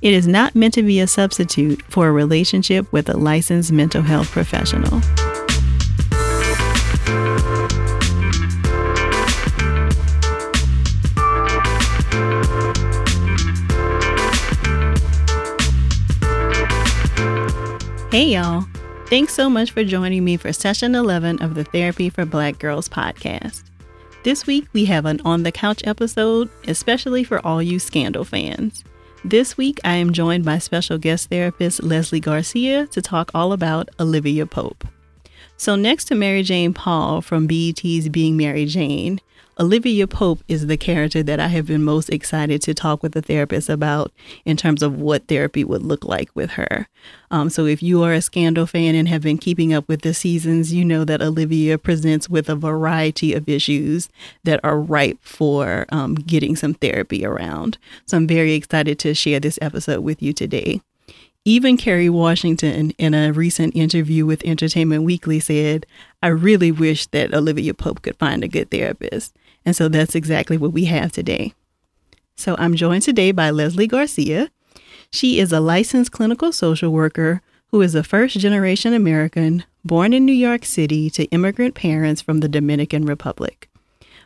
it is not meant to be a substitute for a relationship with a licensed mental health professional. Hey, y'all. Thanks so much for joining me for session 11 of the Therapy for Black Girls podcast. This week, we have an on the couch episode, especially for all you Scandal fans. This week, I am joined by special guest therapist Leslie Garcia to talk all about Olivia Pope. So, next to Mary Jane Paul from BET's Being Mary Jane, Olivia Pope is the character that I have been most excited to talk with a therapist about in terms of what therapy would look like with her. Um, so, if you are a Scandal fan and have been keeping up with the seasons, you know that Olivia presents with a variety of issues that are ripe for um, getting some therapy around. So, I'm very excited to share this episode with you today. Even Kerry Washington, in a recent interview with Entertainment Weekly, said, I really wish that Olivia Pope could find a good therapist. And so that's exactly what we have today. So I'm joined today by Leslie Garcia. She is a licensed clinical social worker who is a first generation American born in New York City to immigrant parents from the Dominican Republic.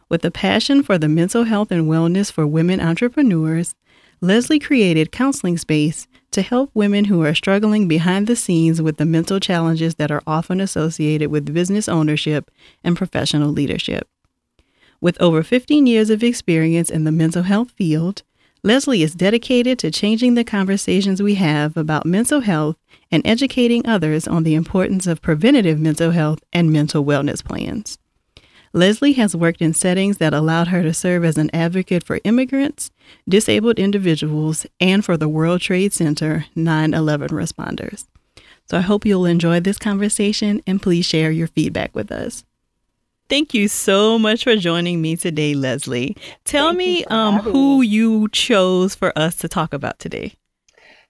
With a passion for the mental health and wellness for women entrepreneurs, Leslie created Counseling Space to help women who are struggling behind the scenes with the mental challenges that are often associated with business ownership and professional leadership. With over 15 years of experience in the mental health field, Leslie is dedicated to changing the conversations we have about mental health and educating others on the importance of preventative mental health and mental wellness plans. Leslie has worked in settings that allowed her to serve as an advocate for immigrants, disabled individuals, and for the World Trade Center 9 11 responders. So I hope you'll enjoy this conversation and please share your feedback with us. Thank you so much for joining me today, Leslie. Tell Thank me um, who me. you chose for us to talk about today.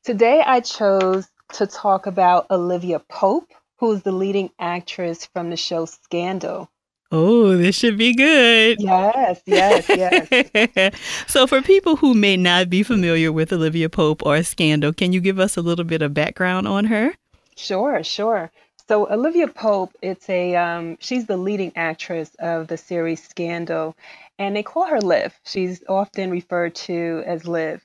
Today, I chose to talk about Olivia Pope, who is the leading actress from the show Scandal. Oh, this should be good. Yes, yes, yes. so, for people who may not be familiar with Olivia Pope or Scandal, can you give us a little bit of background on her? Sure, sure. So Olivia Pope, it's a um, she's the leading actress of the series Scandal, and they call her Liv. She's often referred to as Liv,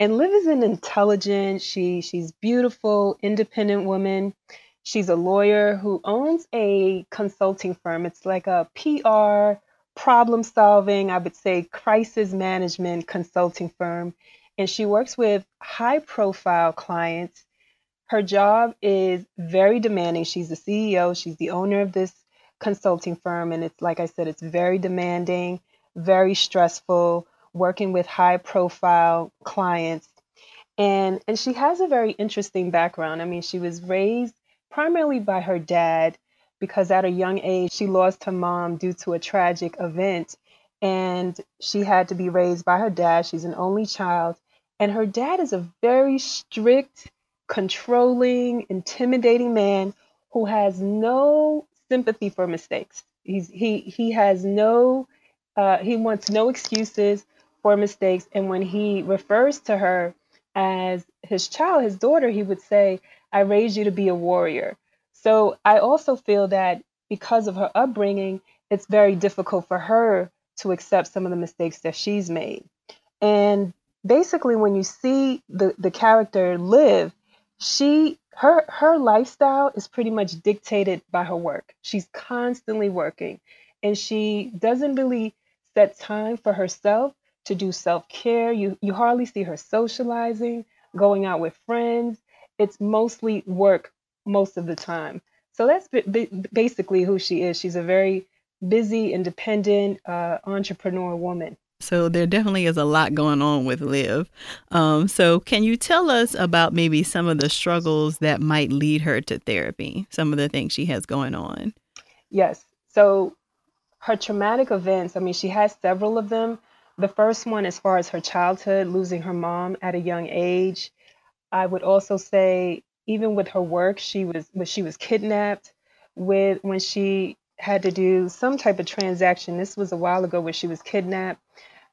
and Liv is an intelligent. She she's beautiful, independent woman. She's a lawyer who owns a consulting firm. It's like a PR, problem solving, I would say crisis management consulting firm. And she works with high profile clients. Her job is very demanding. She's the CEO, she's the owner of this consulting firm. And it's like I said, it's very demanding, very stressful, working with high profile clients. And, and she has a very interesting background. I mean, she was raised primarily by her dad because at a young age she lost her mom due to a tragic event and she had to be raised by her dad. She's an only child. And her dad is a very strict, controlling, intimidating man who has no sympathy for mistakes. He's he he has no uh, he wants no excuses for mistakes. And when he refers to her as his child, his daughter, he would say, I raised you to be a warrior. So I also feel that because of her upbringing, it's very difficult for her to accept some of the mistakes that she's made. And basically when you see the, the character Liv, she her her lifestyle is pretty much dictated by her work. She's constantly working and she doesn't really set time for herself to do self-care. You you hardly see her socializing, going out with friends it's mostly work most of the time. So that's basically who she is. She's a very busy, independent uh, entrepreneur woman. So there definitely is a lot going on with Liv. Um, so can you tell us about maybe some of the struggles that might lead her to therapy? Some of the things she has going on. Yes. So her traumatic events, I mean, she has several of them. The first one, as far as her childhood, losing her mom at a young age. I would also say, even with her work, she was when she was kidnapped. With when she had to do some type of transaction. This was a while ago where she was kidnapped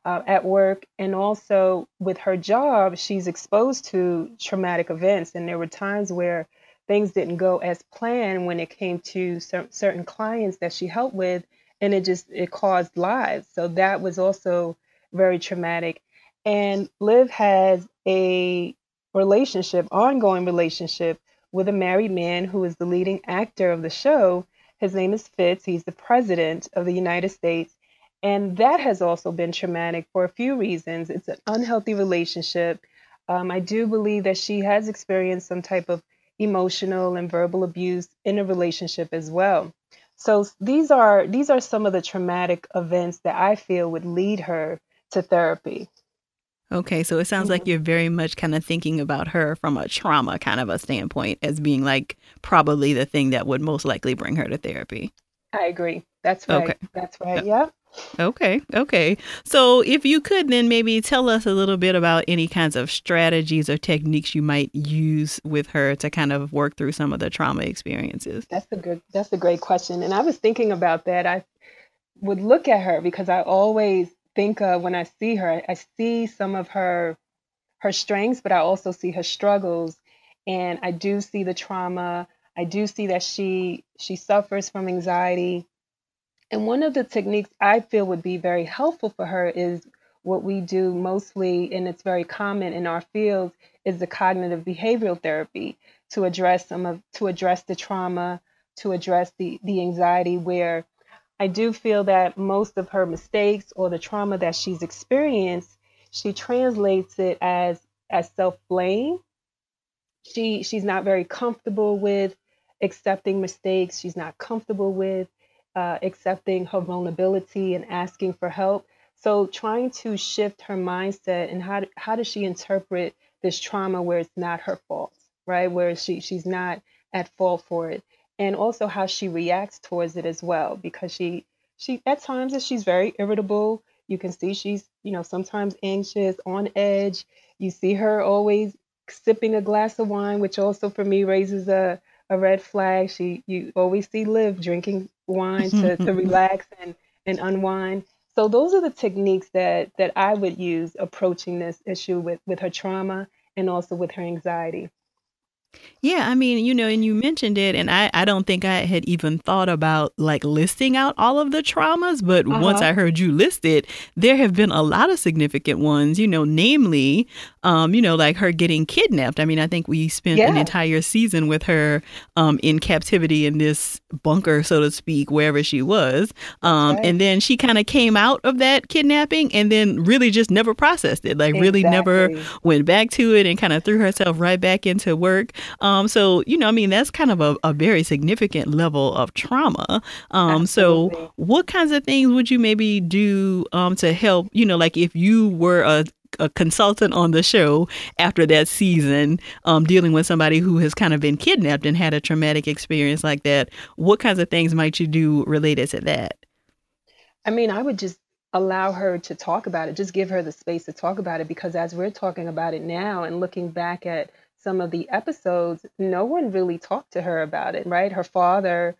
uh, at work. And also with her job, she's exposed to traumatic events. And there were times where things didn't go as planned when it came to cer- certain clients that she helped with. And it just, it caused lives. So that was also very traumatic. And Liv has a relationship, ongoing relationship with a married man who is the leading actor of the show his name is Fitz. He's the president of the United States. And that has also been traumatic for a few reasons. It's an unhealthy relationship. Um, I do believe that she has experienced some type of emotional and verbal abuse in a relationship as well. So these are these are some of the traumatic events that I feel would lead her to therapy. Okay, so it sounds like mm-hmm. you're very much kind of thinking about her from a trauma kind of a standpoint as being like probably the thing that would most likely bring her to therapy. I agree. That's right. Okay. That's right. Yeah. Okay. Okay. So if you could then maybe tell us a little bit about any kinds of strategies or techniques you might use with her to kind of work through some of the trauma experiences. That's a good that's a great question. And I was thinking about that. I would look at her because I always think of when I see her, I see some of her her strengths, but I also see her struggles, and I do see the trauma. I do see that she she suffers from anxiety. And one of the techniques I feel would be very helpful for her is what we do mostly, and it's very common in our field, is the cognitive behavioral therapy to address some of to address the trauma, to address the the anxiety where I do feel that most of her mistakes or the trauma that she's experienced, she translates it as as self-blame. She she's not very comfortable with accepting mistakes. She's not comfortable with uh, accepting her vulnerability and asking for help. So trying to shift her mindset and how how does she interpret this trauma where it's not her fault, right? Where she she's not at fault for it and also how she reacts towards it as well because she she at times she's very irritable. You can see she's you know sometimes anxious on edge. You see her always sipping a glass of wine which also for me raises a, a red flag. She you always see liv drinking wine to, to relax and and unwind. So those are the techniques that that i would use approaching this issue with with her trauma and also with her anxiety yeah, I mean, you know, and you mentioned it, and I, I don't think I had even thought about like listing out all of the traumas, but uh-huh. once I heard you list it, there have been a lot of significant ones, you know, namely, um, you know, like her getting kidnapped. I mean, I think we spent yeah. an entire season with her um, in captivity in this bunker, so to speak, wherever she was. Um, And then she kind of came out of that kidnapping and then really just never processed it, like, exactly. really never went back to it and kind of threw herself right back into work. Um, so, you know, I mean, that's kind of a, a very significant level of trauma. Um, so, what kinds of things would you maybe do um, to help, you know, like if you were a a consultant on the show after that season, um, dealing with somebody who has kind of been kidnapped and had a traumatic experience like that. What kinds of things might you do related to that? I mean, I would just allow her to talk about it, just give her the space to talk about it, because as we're talking about it now and looking back at some of the episodes, no one really talked to her about it, right? Her father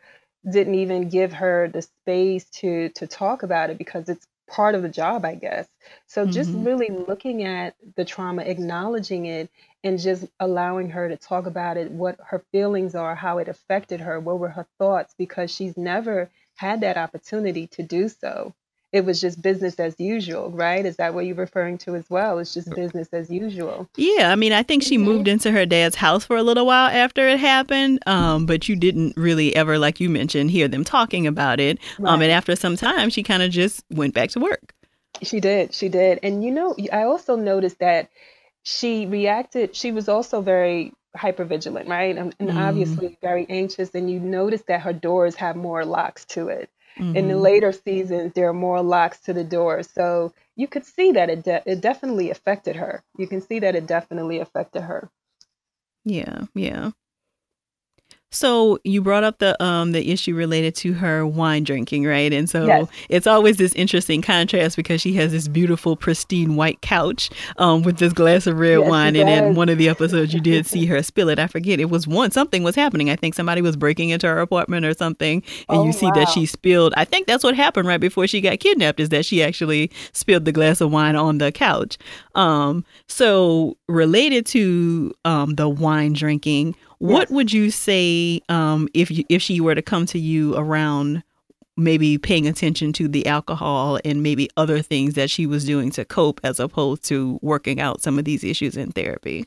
didn't even give her the space to to talk about it because it's part of the job, I guess. So just mm-hmm. really looking at the trauma, acknowledging it, and just allowing her to talk about it, what her feelings are, how it affected her, what were her thoughts, because she's never had that opportunity to do so it was just business as usual, right? Is that what you're referring to as well? It's just business as usual. Yeah, I mean, I think she mm-hmm. moved into her dad's house for a little while after it happened, um, but you didn't really ever, like you mentioned, hear them talking about it. Right. Um, and after some time, she kind of just went back to work. She did, she did, and you know, I also noticed that she reacted. She was also very hyper vigilant, right? And, and mm. obviously very anxious. And you notice that her doors have more locks to it Mm-hmm. In the later seasons, there are more locks to the door. So you could see that it de- it definitely affected her. You can see that it definitely affected her. Yeah, yeah. So you brought up the um the issue related to her wine drinking, right? And so yes. it's always this interesting contrast because she has this beautiful, pristine white couch um with this glass of red yes, wine, and in one of the episodes you did see her spill it. I forget it was one something was happening. I think somebody was breaking into her apartment or something, and oh, you see wow. that she spilled. I think that's what happened right before she got kidnapped. Is that she actually spilled the glass of wine on the couch? Um, so related to um the wine drinking what would you say um, if you, if she were to come to you around maybe paying attention to the alcohol and maybe other things that she was doing to cope as opposed to working out some of these issues in therapy?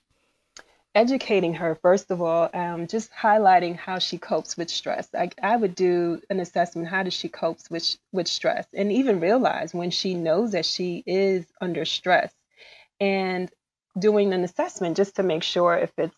Educating her, first of all, um, just highlighting how she copes with stress. I, I would do an assessment. How does she cope with with stress, and even realize when she knows that she is under stress, and doing an assessment just to make sure if it's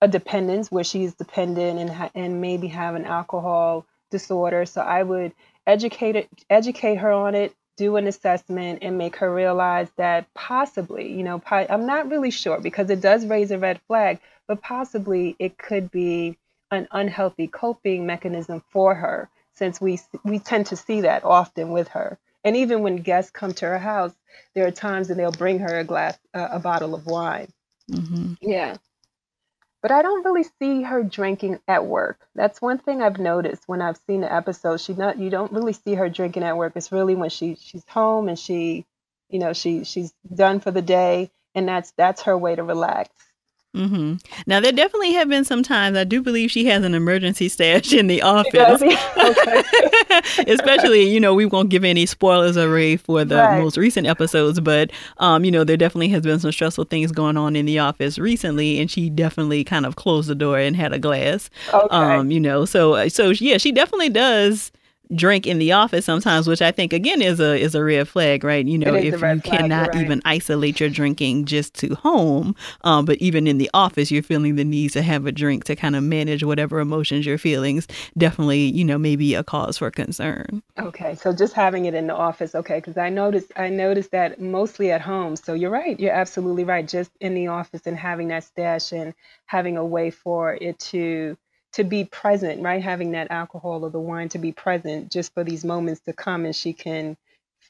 a dependence where she's dependent and ha- and maybe have an alcohol disorder. So I would educate it, educate her on it, do an assessment, and make her realize that possibly, you know, po- I'm not really sure because it does raise a red flag, but possibly it could be an unhealthy coping mechanism for her since we we tend to see that often with her. And even when guests come to her house, there are times that they'll bring her a glass, uh, a bottle of wine. Mm-hmm. Yeah but I don't really see her drinking at work. That's one thing I've noticed when I've seen the episode. She not you don't really see her drinking at work. It's really when she she's home and she, you know, she she's done for the day and that's that's her way to relax. Mm-hmm. Now there definitely have been some times I do believe she has an emergency stash in the office. Okay. Especially, you know, we won't give any spoilers array for the right. most recent episodes, but um, you know, there definitely has been some stressful things going on in the office recently, and she definitely kind of closed the door and had a glass. Okay. Um, you know, so so yeah, she definitely does drink in the office sometimes, which I think again is a is a red flag, right? You know, if you flag, cannot right. even isolate your drinking just to home, um, but even in the office, you're feeling the need to have a drink to kind of manage whatever emotions you're feeling. Definitely, you know, maybe a cause for concern. Okay, so just having it in the office, okay, because I noticed I noticed that mostly at home. So you're right, you're absolutely right. Just in the office and having that stash and having a way for it to to be present, right? Having that alcohol or the wine to be present just for these moments to come and she can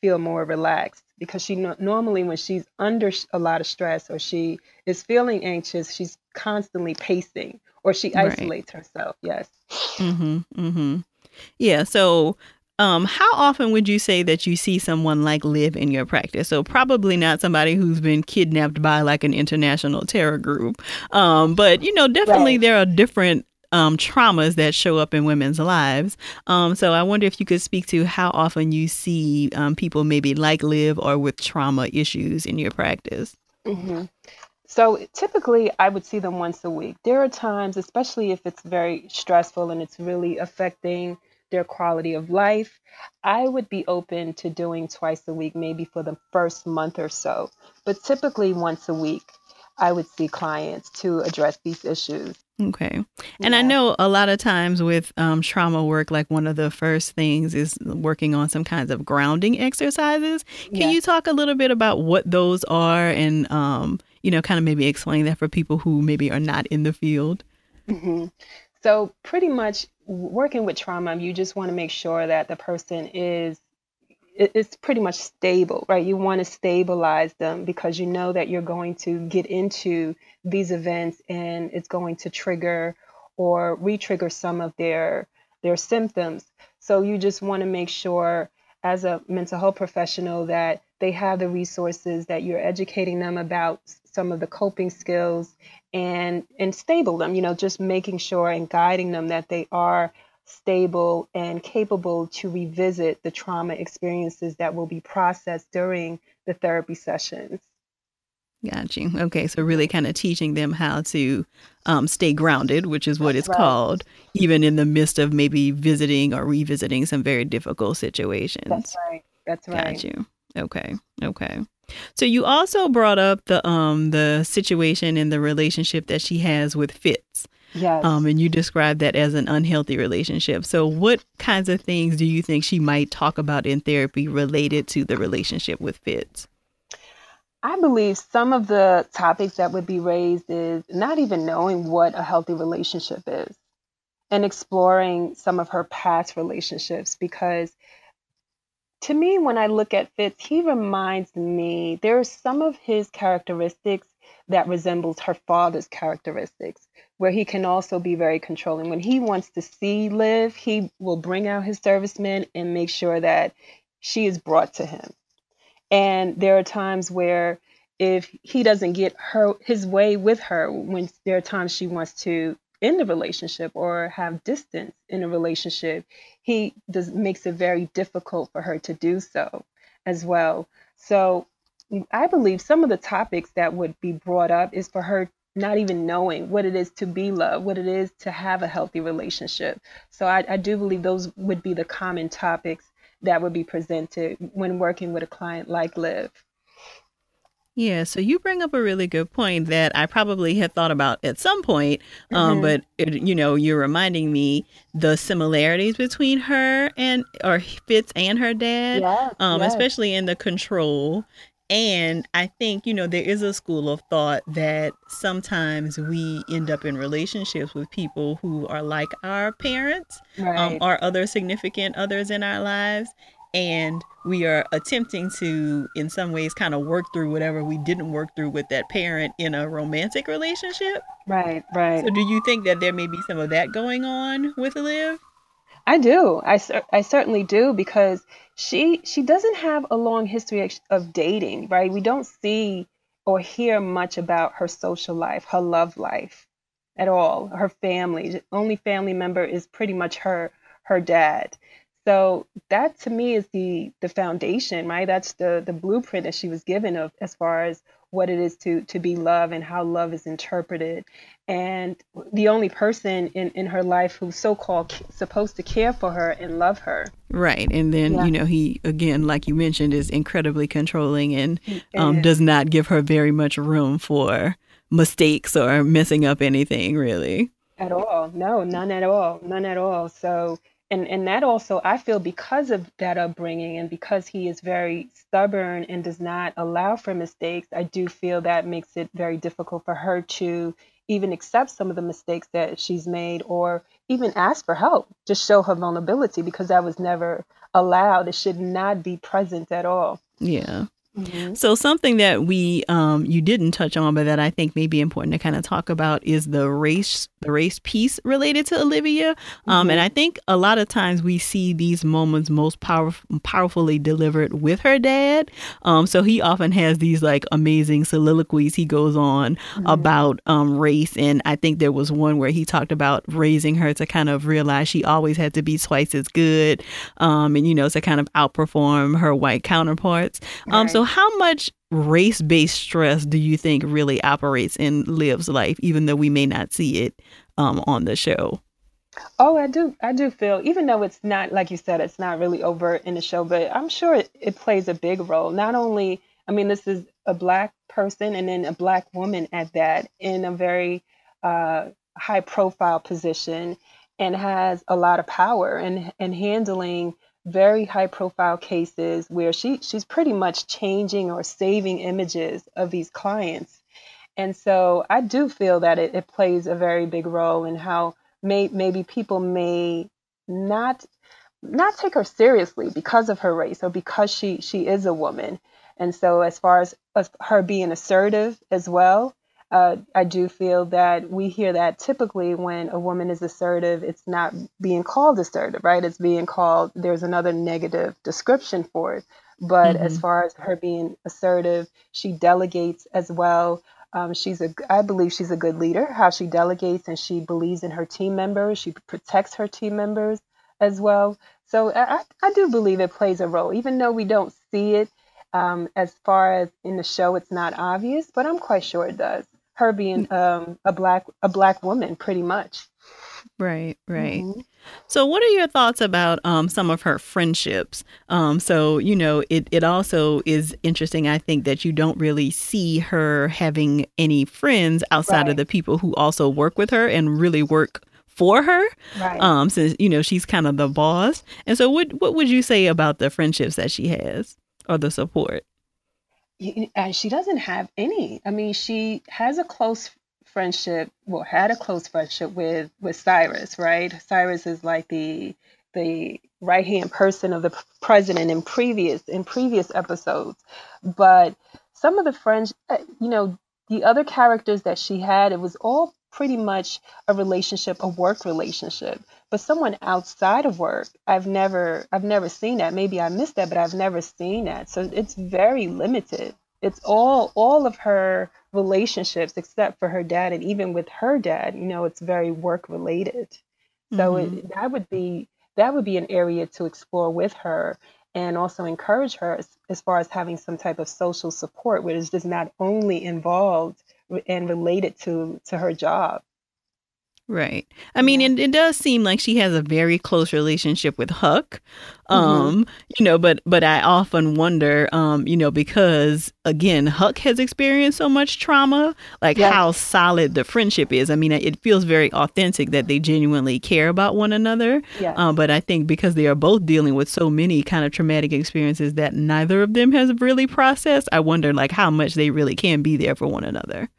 feel more relaxed because she no- normally when she's under a lot of stress or she is feeling anxious she's constantly pacing or she isolates right. herself yes mhm mhm yeah so um, how often would you say that you see someone like Liv in your practice? So probably not somebody who's been kidnapped by like an international terror group, um, but you know, definitely right. there are different um, traumas that show up in women's lives. Um, so I wonder if you could speak to how often you see um, people maybe like Liv or with trauma issues in your practice. Mm-hmm. So typically, I would see them once a week. There are times, especially if it's very stressful and it's really affecting their quality of life, I would be open to doing twice a week, maybe for the first month or so. But typically, once a week, I would see clients to address these issues. Okay. And yeah. I know a lot of times with um, trauma work, like one of the first things is working on some kinds of grounding exercises. Can you talk a little bit about what those are and, um, you know, kind of maybe explain that for people who maybe are not in the field? Mm-hmm. So, pretty much working with trauma, you just want to make sure that the person is it's pretty much stable, right? You want to stabilize them because you know that you're going to get into these events and it's going to trigger or re-trigger some of their their symptoms. So you just want to make sure as a mental health professional that they have the resources that you're educating them about some of the coping skills and and stable them, you know, just making sure and guiding them that they are stable, and capable to revisit the trauma experiences that will be processed during the therapy sessions. Got you. Okay, so really kind of teaching them how to um, stay grounded, which is what That's it's right. called, even in the midst of maybe visiting or revisiting some very difficult situations. That's right. That's right. Got you. Okay. Okay. So you also brought up the um the situation and the relationship that she has with Fitz. Yes. Um, and you described that as an unhealthy relationship. So, what kinds of things do you think she might talk about in therapy related to the relationship with Fitz? I believe some of the topics that would be raised is not even knowing what a healthy relationship is and exploring some of her past relationships because to me when I look at Fitz, he reminds me there are some of his characteristics that resembles her father's characteristics where he can also be very controlling. When he wants to see Liv, he will bring out his servicemen and make sure that she is brought to him. And there are times where if he doesn't get her his way with her, when there are times she wants to end the relationship or have distance in a relationship, he does makes it very difficult for her to do so as well. So I believe some of the topics that would be brought up is for her not even knowing what it is to be loved, what it is to have a healthy relationship. So I, I do believe those would be the common topics that would be presented when working with a client like Liv. Yeah, so you bring up a really good point that I probably had thought about at some point, um, mm-hmm. but it, you know, you're reminding me the similarities between her and or Fitz and her dad, yes, um, yes. especially in the control. And I think you know there is a school of thought that sometimes we end up in relationships with people who are like our parents um, right. um, or other significant others in our lives, and we are attempting to in some ways kind of work through whatever we didn't work through with that parent in a romantic relationship. Right right. So do you think that there may be some of that going on with liv i do. I, I certainly do because she she doesn't have a long history of dating right? We don't see or hear much about her social life her love life at all her family. The only family member is pretty much her her dad. So that to me is the the foundation, right? That's the the blueprint that she was given of as far as what it is to to be love and how love is interpreted. And the only person in, in her life who's so called supposed to care for her and love her. Right. And then, yeah. you know, he, again, like you mentioned, is incredibly controlling and um, does not give her very much room for mistakes or messing up anything, really. At all. No, none at all. None at all. So and and that also I feel because of that upbringing and because he is very stubborn and does not allow for mistakes, I do feel that makes it very difficult for her to even accept some of the mistakes that she's made or even ask for help, to show her vulnerability because that was never allowed. It should not be present at all. Yeah. Mm-hmm. So something that we um, you didn't touch on, but that I think may be important to kind of talk about is the race the race piece related to Olivia. Um, mm-hmm. And I think a lot of times we see these moments most power, powerfully delivered with her dad. Um, so he often has these like amazing soliloquies he goes on mm-hmm. about um, race. And I think there was one where he talked about raising her to kind of realize she always had to be twice as good um, and, you know, to kind of outperform her white counterparts. Um, right. So, how much race based stress do you think really operates in Liv's life, even though we may not see it um, on the show? Oh, I do. I do feel, even though it's not, like you said, it's not really overt in the show, but I'm sure it, it plays a big role. Not only, I mean, this is a black person and then a black woman at that in a very uh, high profile position and has a lot of power and, and handling very high profile cases where she she's pretty much changing or saving images of these clients. And so i do feel that it, it plays a very big role in how may, maybe people may not not take her seriously because of her race or because she she is a woman. And so as far as, as her being assertive as well uh, I do feel that we hear that typically when a woman is assertive, it's not being called assertive, right? It's being called, there's another negative description for it. But mm-hmm. as far as her being assertive, she delegates as well. Um, she's a, I believe she's a good leader, how she delegates and she believes in her team members. She protects her team members as well. So I, I do believe it plays a role, even though we don't see it um, as far as in the show, it's not obvious, but I'm quite sure it does her being um, a black a black woman, pretty much. Right, right. Mm-hmm. So, what are your thoughts about um, some of her friendships? Um, so, you know, it, it also is interesting, I think, that you don't really see her having any friends outside right. of the people who also work with her and really work for her. Right. Um, since, you know, she's kind of the boss. And so, what, what would you say about the friendships that she has or the support? She doesn't have any. I mean, she has a close friendship, well, had a close friendship with with Cyrus, right? Cyrus is like the the right hand person of the president in previous in previous episodes, but some of the friends, uh, you know, the other characters that she had, it was all pretty much a relationship, a work relationship. But someone outside of work, I've never I've never seen that. Maybe I missed that, but I've never seen that. So it's very limited. It's all all of her relationships except for her dad and even with her dad you know it's very work related so mm-hmm. it, that would be that would be an area to explore with her and also encourage her as, as far as having some type of social support which is just not only involved and related to to her job Right. I mean, it, it does seem like she has a very close relationship with Huck. Mm-hmm. Um, mm-hmm. you know, but but I often wonder, um, you know, because again, Huck has experienced so much trauma, like how solid the friendship is. I mean, it feels very authentic that they genuinely care about one another. Yes. Um, but I think because they are both dealing with so many kind of traumatic experiences that neither of them has really processed, I wonder like how much they really can be there for one another.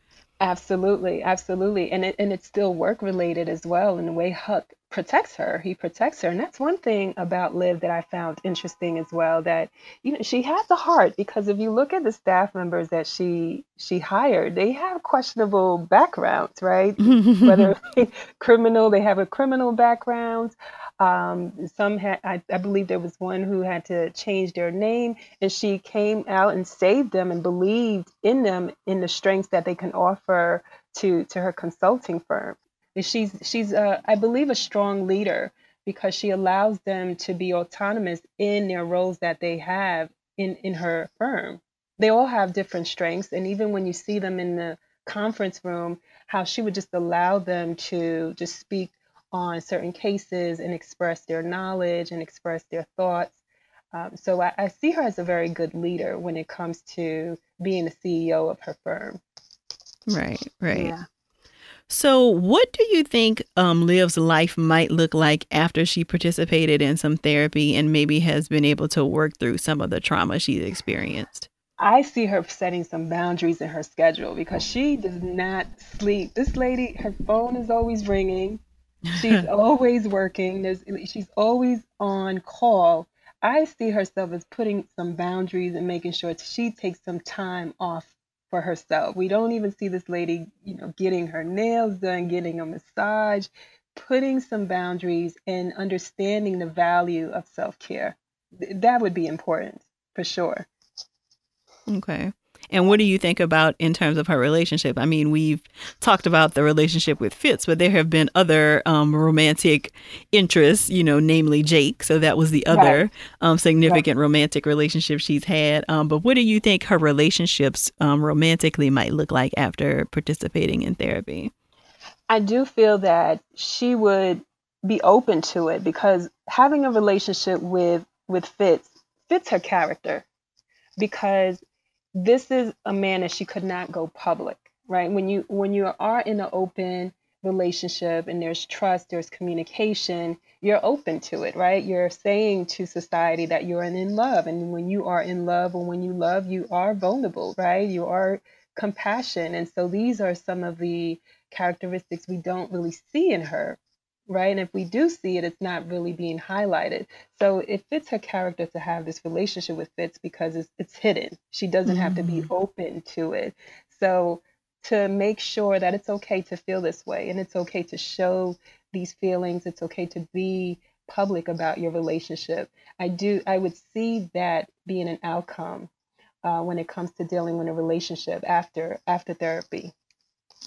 Absolutely, absolutely, and it and it's still work related as well. In the way Huck protects her, he protects her, and that's one thing about Liv that I found interesting as well. That you know she has a heart because if you look at the staff members that she she hired, they have questionable backgrounds, right? Whether criminal, they have a criminal background. Um, some had, I, I believe there was one who had to change their name, and she came out and saved them and believed in them in the strengths that they can offer to to her consulting firm. And she's she's uh, I believe a strong leader because she allows them to be autonomous in their roles that they have in in her firm. They all have different strengths, and even when you see them in the conference room, how she would just allow them to just speak on certain cases and express their knowledge and express their thoughts. Um, so I, I, see her as a very good leader when it comes to being the CEO of her firm. Right, right. Yeah. So, what do you think um, Liv's life might look like after she participated in some therapy and maybe has been able to work through some of the trauma she's experienced? I see her setting some boundaries in her schedule because she does not sleep. This lady, her phone is always ringing. She's always working. There's, she's always on call. I see herself as putting some boundaries and making sure she takes some time off for herself. We don't even see this lady, you know, getting her nails done, getting a massage, putting some boundaries and understanding the value of self-care. That would be important for sure. Okay. And what do you think about in terms of her relationship? I mean, we've talked about the relationship with Fitz, but there have been other um, romantic interests, you know, namely Jake. So that was the other right. um, significant right. romantic relationship she's had. Um, but what do you think her relationships um, romantically might look like after participating in therapy? I do feel that she would be open to it because having a relationship with with Fitz fits her character because this is a man that she could not go public, right? When you when you are in an open relationship and there's trust, there's communication, you're open to it, right? You're saying to society that you're in love. And when you are in love or when you love, you are vulnerable, right? You are compassion. And so these are some of the characteristics we don't really see in her right? And if we do see it, it's not really being highlighted. So it fits her character to have this relationship with Fitz because it's, it's hidden. She doesn't mm-hmm. have to be mm. open to it. So to make sure that it's okay to feel this way and it's okay to show these feelings, it's okay to be public about your relationship. I do, I would see that being an outcome uh, when it comes to dealing with a relationship after after therapy.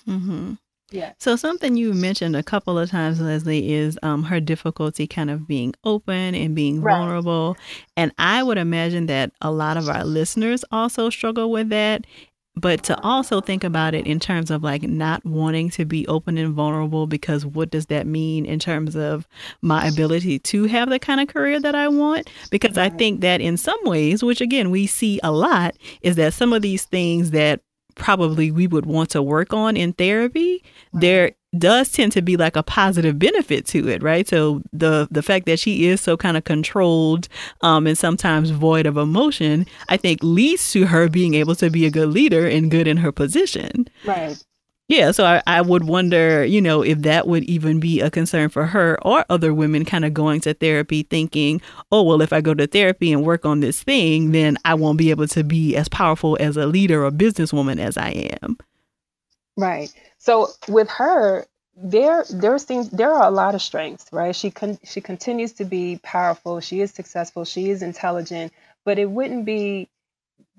Mm-hmm. Yeah. So something you mentioned a couple of times, Leslie, is um, her difficulty kind of being open and being right. vulnerable. And I would imagine that a lot of our listeners also struggle with that. but to also think about it in terms of like not wanting to be open and vulnerable because what does that mean in terms of my ability to have the kind of career that I want? Because I think that in some ways, which again we see a lot, is that some of these things that probably we would want to work on in therapy, there does tend to be like a positive benefit to it, right? So the the fact that she is so kind of controlled um, and sometimes void of emotion, I think leads to her being able to be a good leader and good in her position. Right. Yeah, so I, I would wonder, you know, if that would even be a concern for her or other women kind of going to therapy thinking, oh, well, if I go to therapy and work on this thing, then I won't be able to be as powerful as a leader or businesswoman as I am. Right. So with her, there there seems there are a lot of strengths, right? She con- she continues to be powerful. She is successful. She is intelligent. But it wouldn't be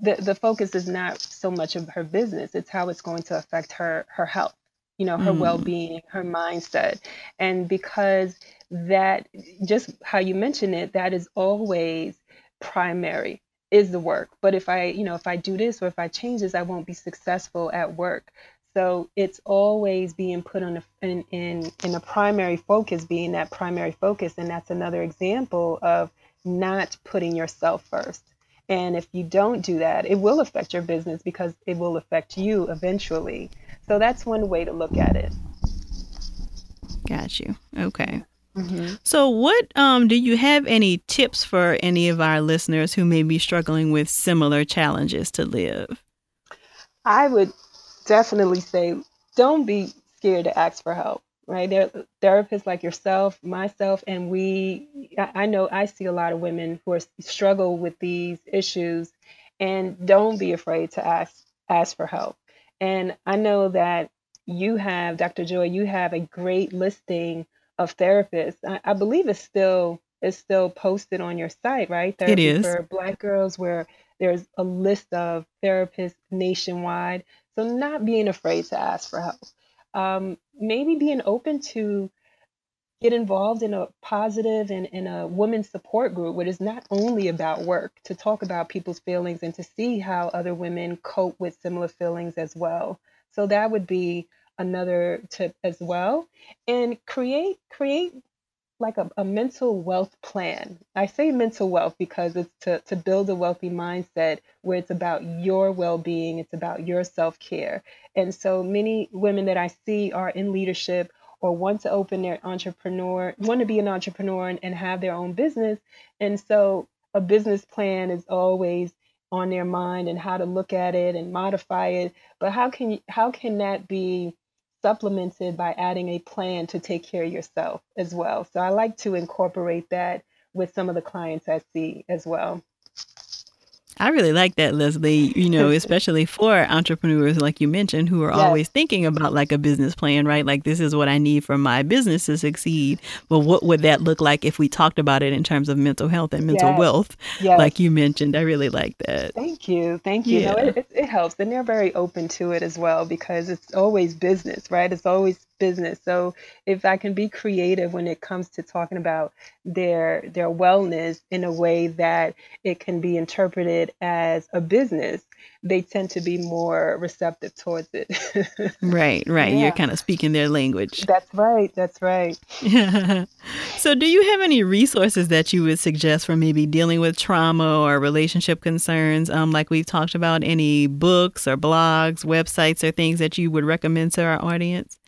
the the focus is not so much of her business. It's how it's going to affect her her health. You know, her mm. well being, her mindset, and because that just how you mentioned it, that is always primary is the work. But if I, you know, if I do this or if I change this, I won't be successful at work. So it's always being put on a, in, in in a primary focus, being that primary focus, and that's another example of not putting yourself first. And if you don't do that, it will affect your business because it will affect you eventually. So that's one way to look at it. Got you. Okay. Mm-hmm. So, what um, do you have any tips for any of our listeners who may be struggling with similar challenges to Liv? I would definitely say don't be scared to ask for help right? There therapists like yourself myself and we i know i see a lot of women who are struggle with these issues and don't be afraid to ask ask for help. And i know that you have dr joy you have a great listing of therapists. I, I believe it's still it's still posted on your site right? Therapy it is. for black girls where there's a list of therapists nationwide. So not being afraid to ask for help. Um, maybe being open to get involved in a positive and in a women's support group where it's not only about work to talk about people's feelings and to see how other women cope with similar feelings as well. So that would be another tip as well. And create create like a, a mental wealth plan. I say mental wealth because it's to, to build a wealthy mindset where it's about your well being, it's about your self care. And so many women that I see are in leadership or want to open their entrepreneur, want to be an entrepreneur and, and have their own business. And so a business plan is always on their mind and how to look at it and modify it. But how can you, how can that be supplemented by adding a plan to take care of yourself as well. So I like to incorporate that with some of the clients I see as well. I really like that, Leslie, you know, especially for entrepreneurs, like you mentioned, who are yes. always thinking about like a business plan, right? Like, this is what I need for my business to succeed. But what would that look like if we talked about it in terms of mental health and mental yes. wealth, yes. like you mentioned? I really like that. Thank you. Thank you. Yeah. No, it, it helps. And they're very open to it as well because it's always business, right? It's always business. So if I can be creative when it comes to talking about their their wellness in a way that it can be interpreted as a business, they tend to be more receptive towards it. right, right. Yeah. You're kind of speaking their language. That's right. That's right. so, do you have any resources that you would suggest for maybe dealing with trauma or relationship concerns? Um, like we've talked about, any books or blogs, websites, or things that you would recommend to our audience?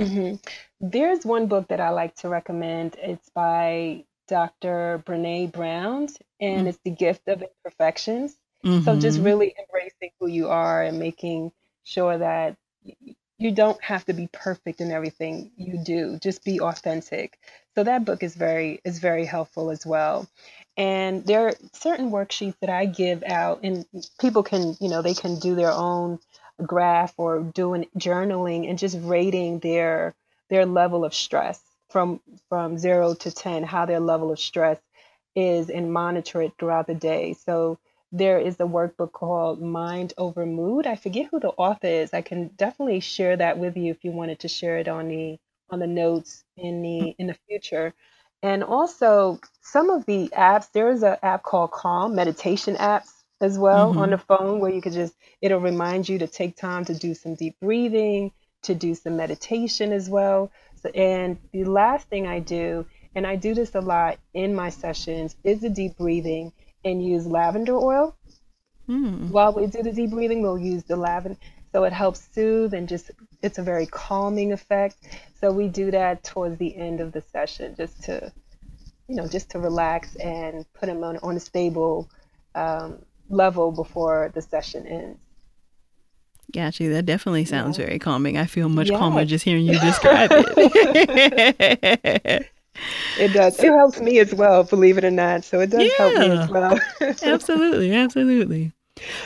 Hmm There's one book that I like to recommend. It's by Dr. Brene Brown, and mm. it's The Gift of Imperfections. So just mm-hmm. really embracing who you are and making sure that you don't have to be perfect in everything you do. Just be authentic. So that book is very is very helpful as well. And there are certain worksheets that I give out, and people can, you know, they can do their own graph or doing journaling and just rating their their level of stress from from 0 to 10 how their level of stress is and monitor it throughout the day. So there is a workbook called mind over mood. I forget who the author is. I can definitely share that with you if you wanted to share it on the on the notes in the in the future. And also some of the apps there is an app called calm meditation apps as well mm-hmm. on the phone where you could just, it'll remind you to take time to do some deep breathing, to do some meditation as well. So, and the last thing I do, and I do this a lot in my sessions, is the deep breathing and use lavender oil. Mm. While we do the deep breathing, we'll use the lavender. So it helps soothe and just, it's a very calming effect. So we do that towards the end of the session just to, you know, just to relax and put them on, on a stable um, level before the session ends. Gotcha. That definitely sounds yeah. very calming. I feel much yes. calmer just hearing you describe it. it does. It helps me as well, believe it or not. So it does yeah. help me as well. absolutely. Absolutely.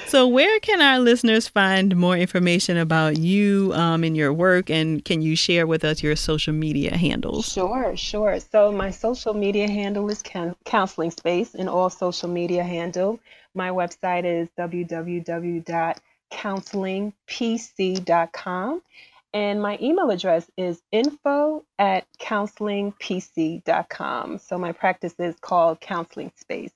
So, where can our listeners find more information about you um, and your work? And can you share with us your social media handles? Sure, sure. So, my social media handle is Counseling Space, and all social media handle. My website is www.counselingpc.com. And my email address is info at counselingpc.com. So, my practice is called Counseling Space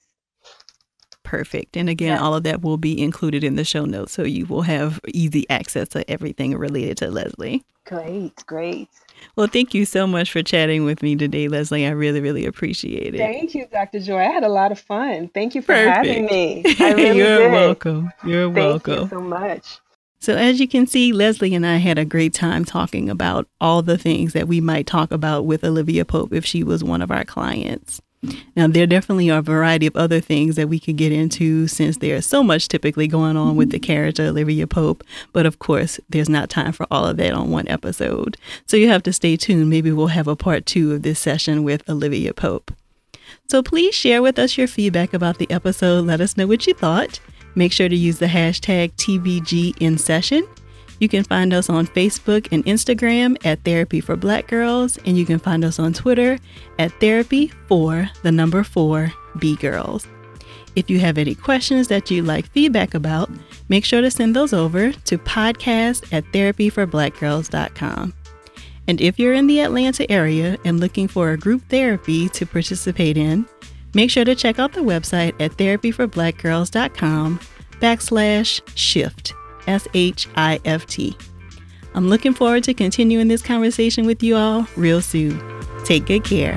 perfect. And again, all of that will be included in the show notes. So you will have easy access to everything related to Leslie. Great, great. Well, thank you so much for chatting with me today, Leslie. I really, really appreciate it. Thank you, Dr. Joy. I had a lot of fun. Thank you for Perfect. having me. Really You're did. welcome. You're thank welcome. Thank you so much. So, as you can see, Leslie and I had a great time talking about all the things that we might talk about with Olivia Pope if she was one of our clients. Now, there definitely are a variety of other things that we could get into since there's so much typically going on with the mm-hmm. character Olivia Pope. But of course, there's not time for all of that on one episode. So you have to stay tuned. Maybe we'll have a part two of this session with Olivia Pope. So please share with us your feedback about the episode. Let us know what you thought. Make sure to use the hashtag TBG in session you can find us on Facebook and Instagram at Therapy for Black Girls, and you can find us on Twitter at Therapy for the number four B Girls. If you have any questions that you'd like feedback about, make sure to send those over to podcast at therapyforblackgirls.com. And if you're in the Atlanta area and looking for a group therapy to participate in, make sure to check out the website at therapyforblackgirls.com backslash shift. S H I F T. I'm looking forward to continuing this conversation with you all real soon. Take good care.